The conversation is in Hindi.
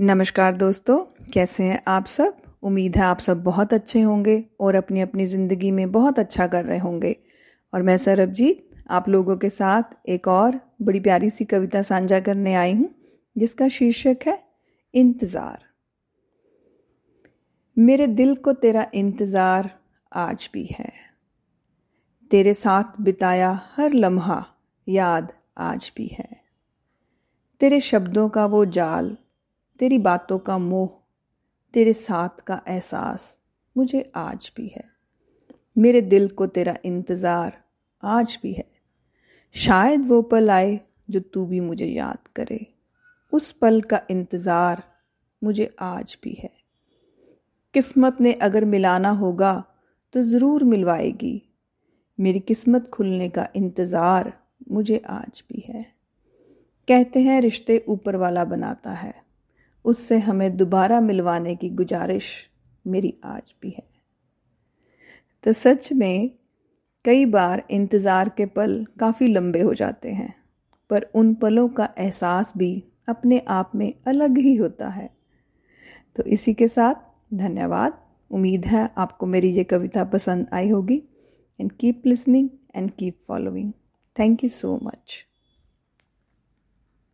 नमस्कार दोस्तों, कैसे हैं आप सब? उम्मीद है आप सब बहुत अच्छे होंगे और अपनी अपनी ज़िंदगी में बहुत अच्छा कर रहे होंगे। और मैं सरबजीत आप लोगों के साथ एक और बड़ी प्यारी सी कविता साझा करने आई हूँ, जिसका शीर्षक है, इंतज़ार। मेरे दिल को तेरा इंतज़ार आज भी है। तेरे साथ बिताया हर लम्हा याद आज भी है। तेरे शब्दों का वो जाल तेरी बातों का मोह, तेरे साथ का एहसास मुझे आज भी है। मेरे दिल को तेरा इंतज़ार आज भी है। शायद वो पल आए जो तू भी मुझे याद करे। उस पल का इंतज़ार मुझे आज भी है। किस्मत ने अगर मिलाना होगा तो ज़रूर मिलवाएगी। मेरी किस्मत खुलने का इंतज़ार मुझे आज भी है। कहते हैं रिश्ते ऊपर वाला बनाता है। उससे हमें दोबारा मिलवाने की गुजारिश मेरी आज भी है। तो सच में, कई बार इंतज़ार के पल काफ़ी लंबे हो जाते हैं, पर उन पलों का एहसास भी अपने आप में अलग ही होता है। तो इसी के साथ धन्यवाद। उम्मीद है आपको मेरी ये कविता पसंद आई होगी। And keep listening and keep following thank you so much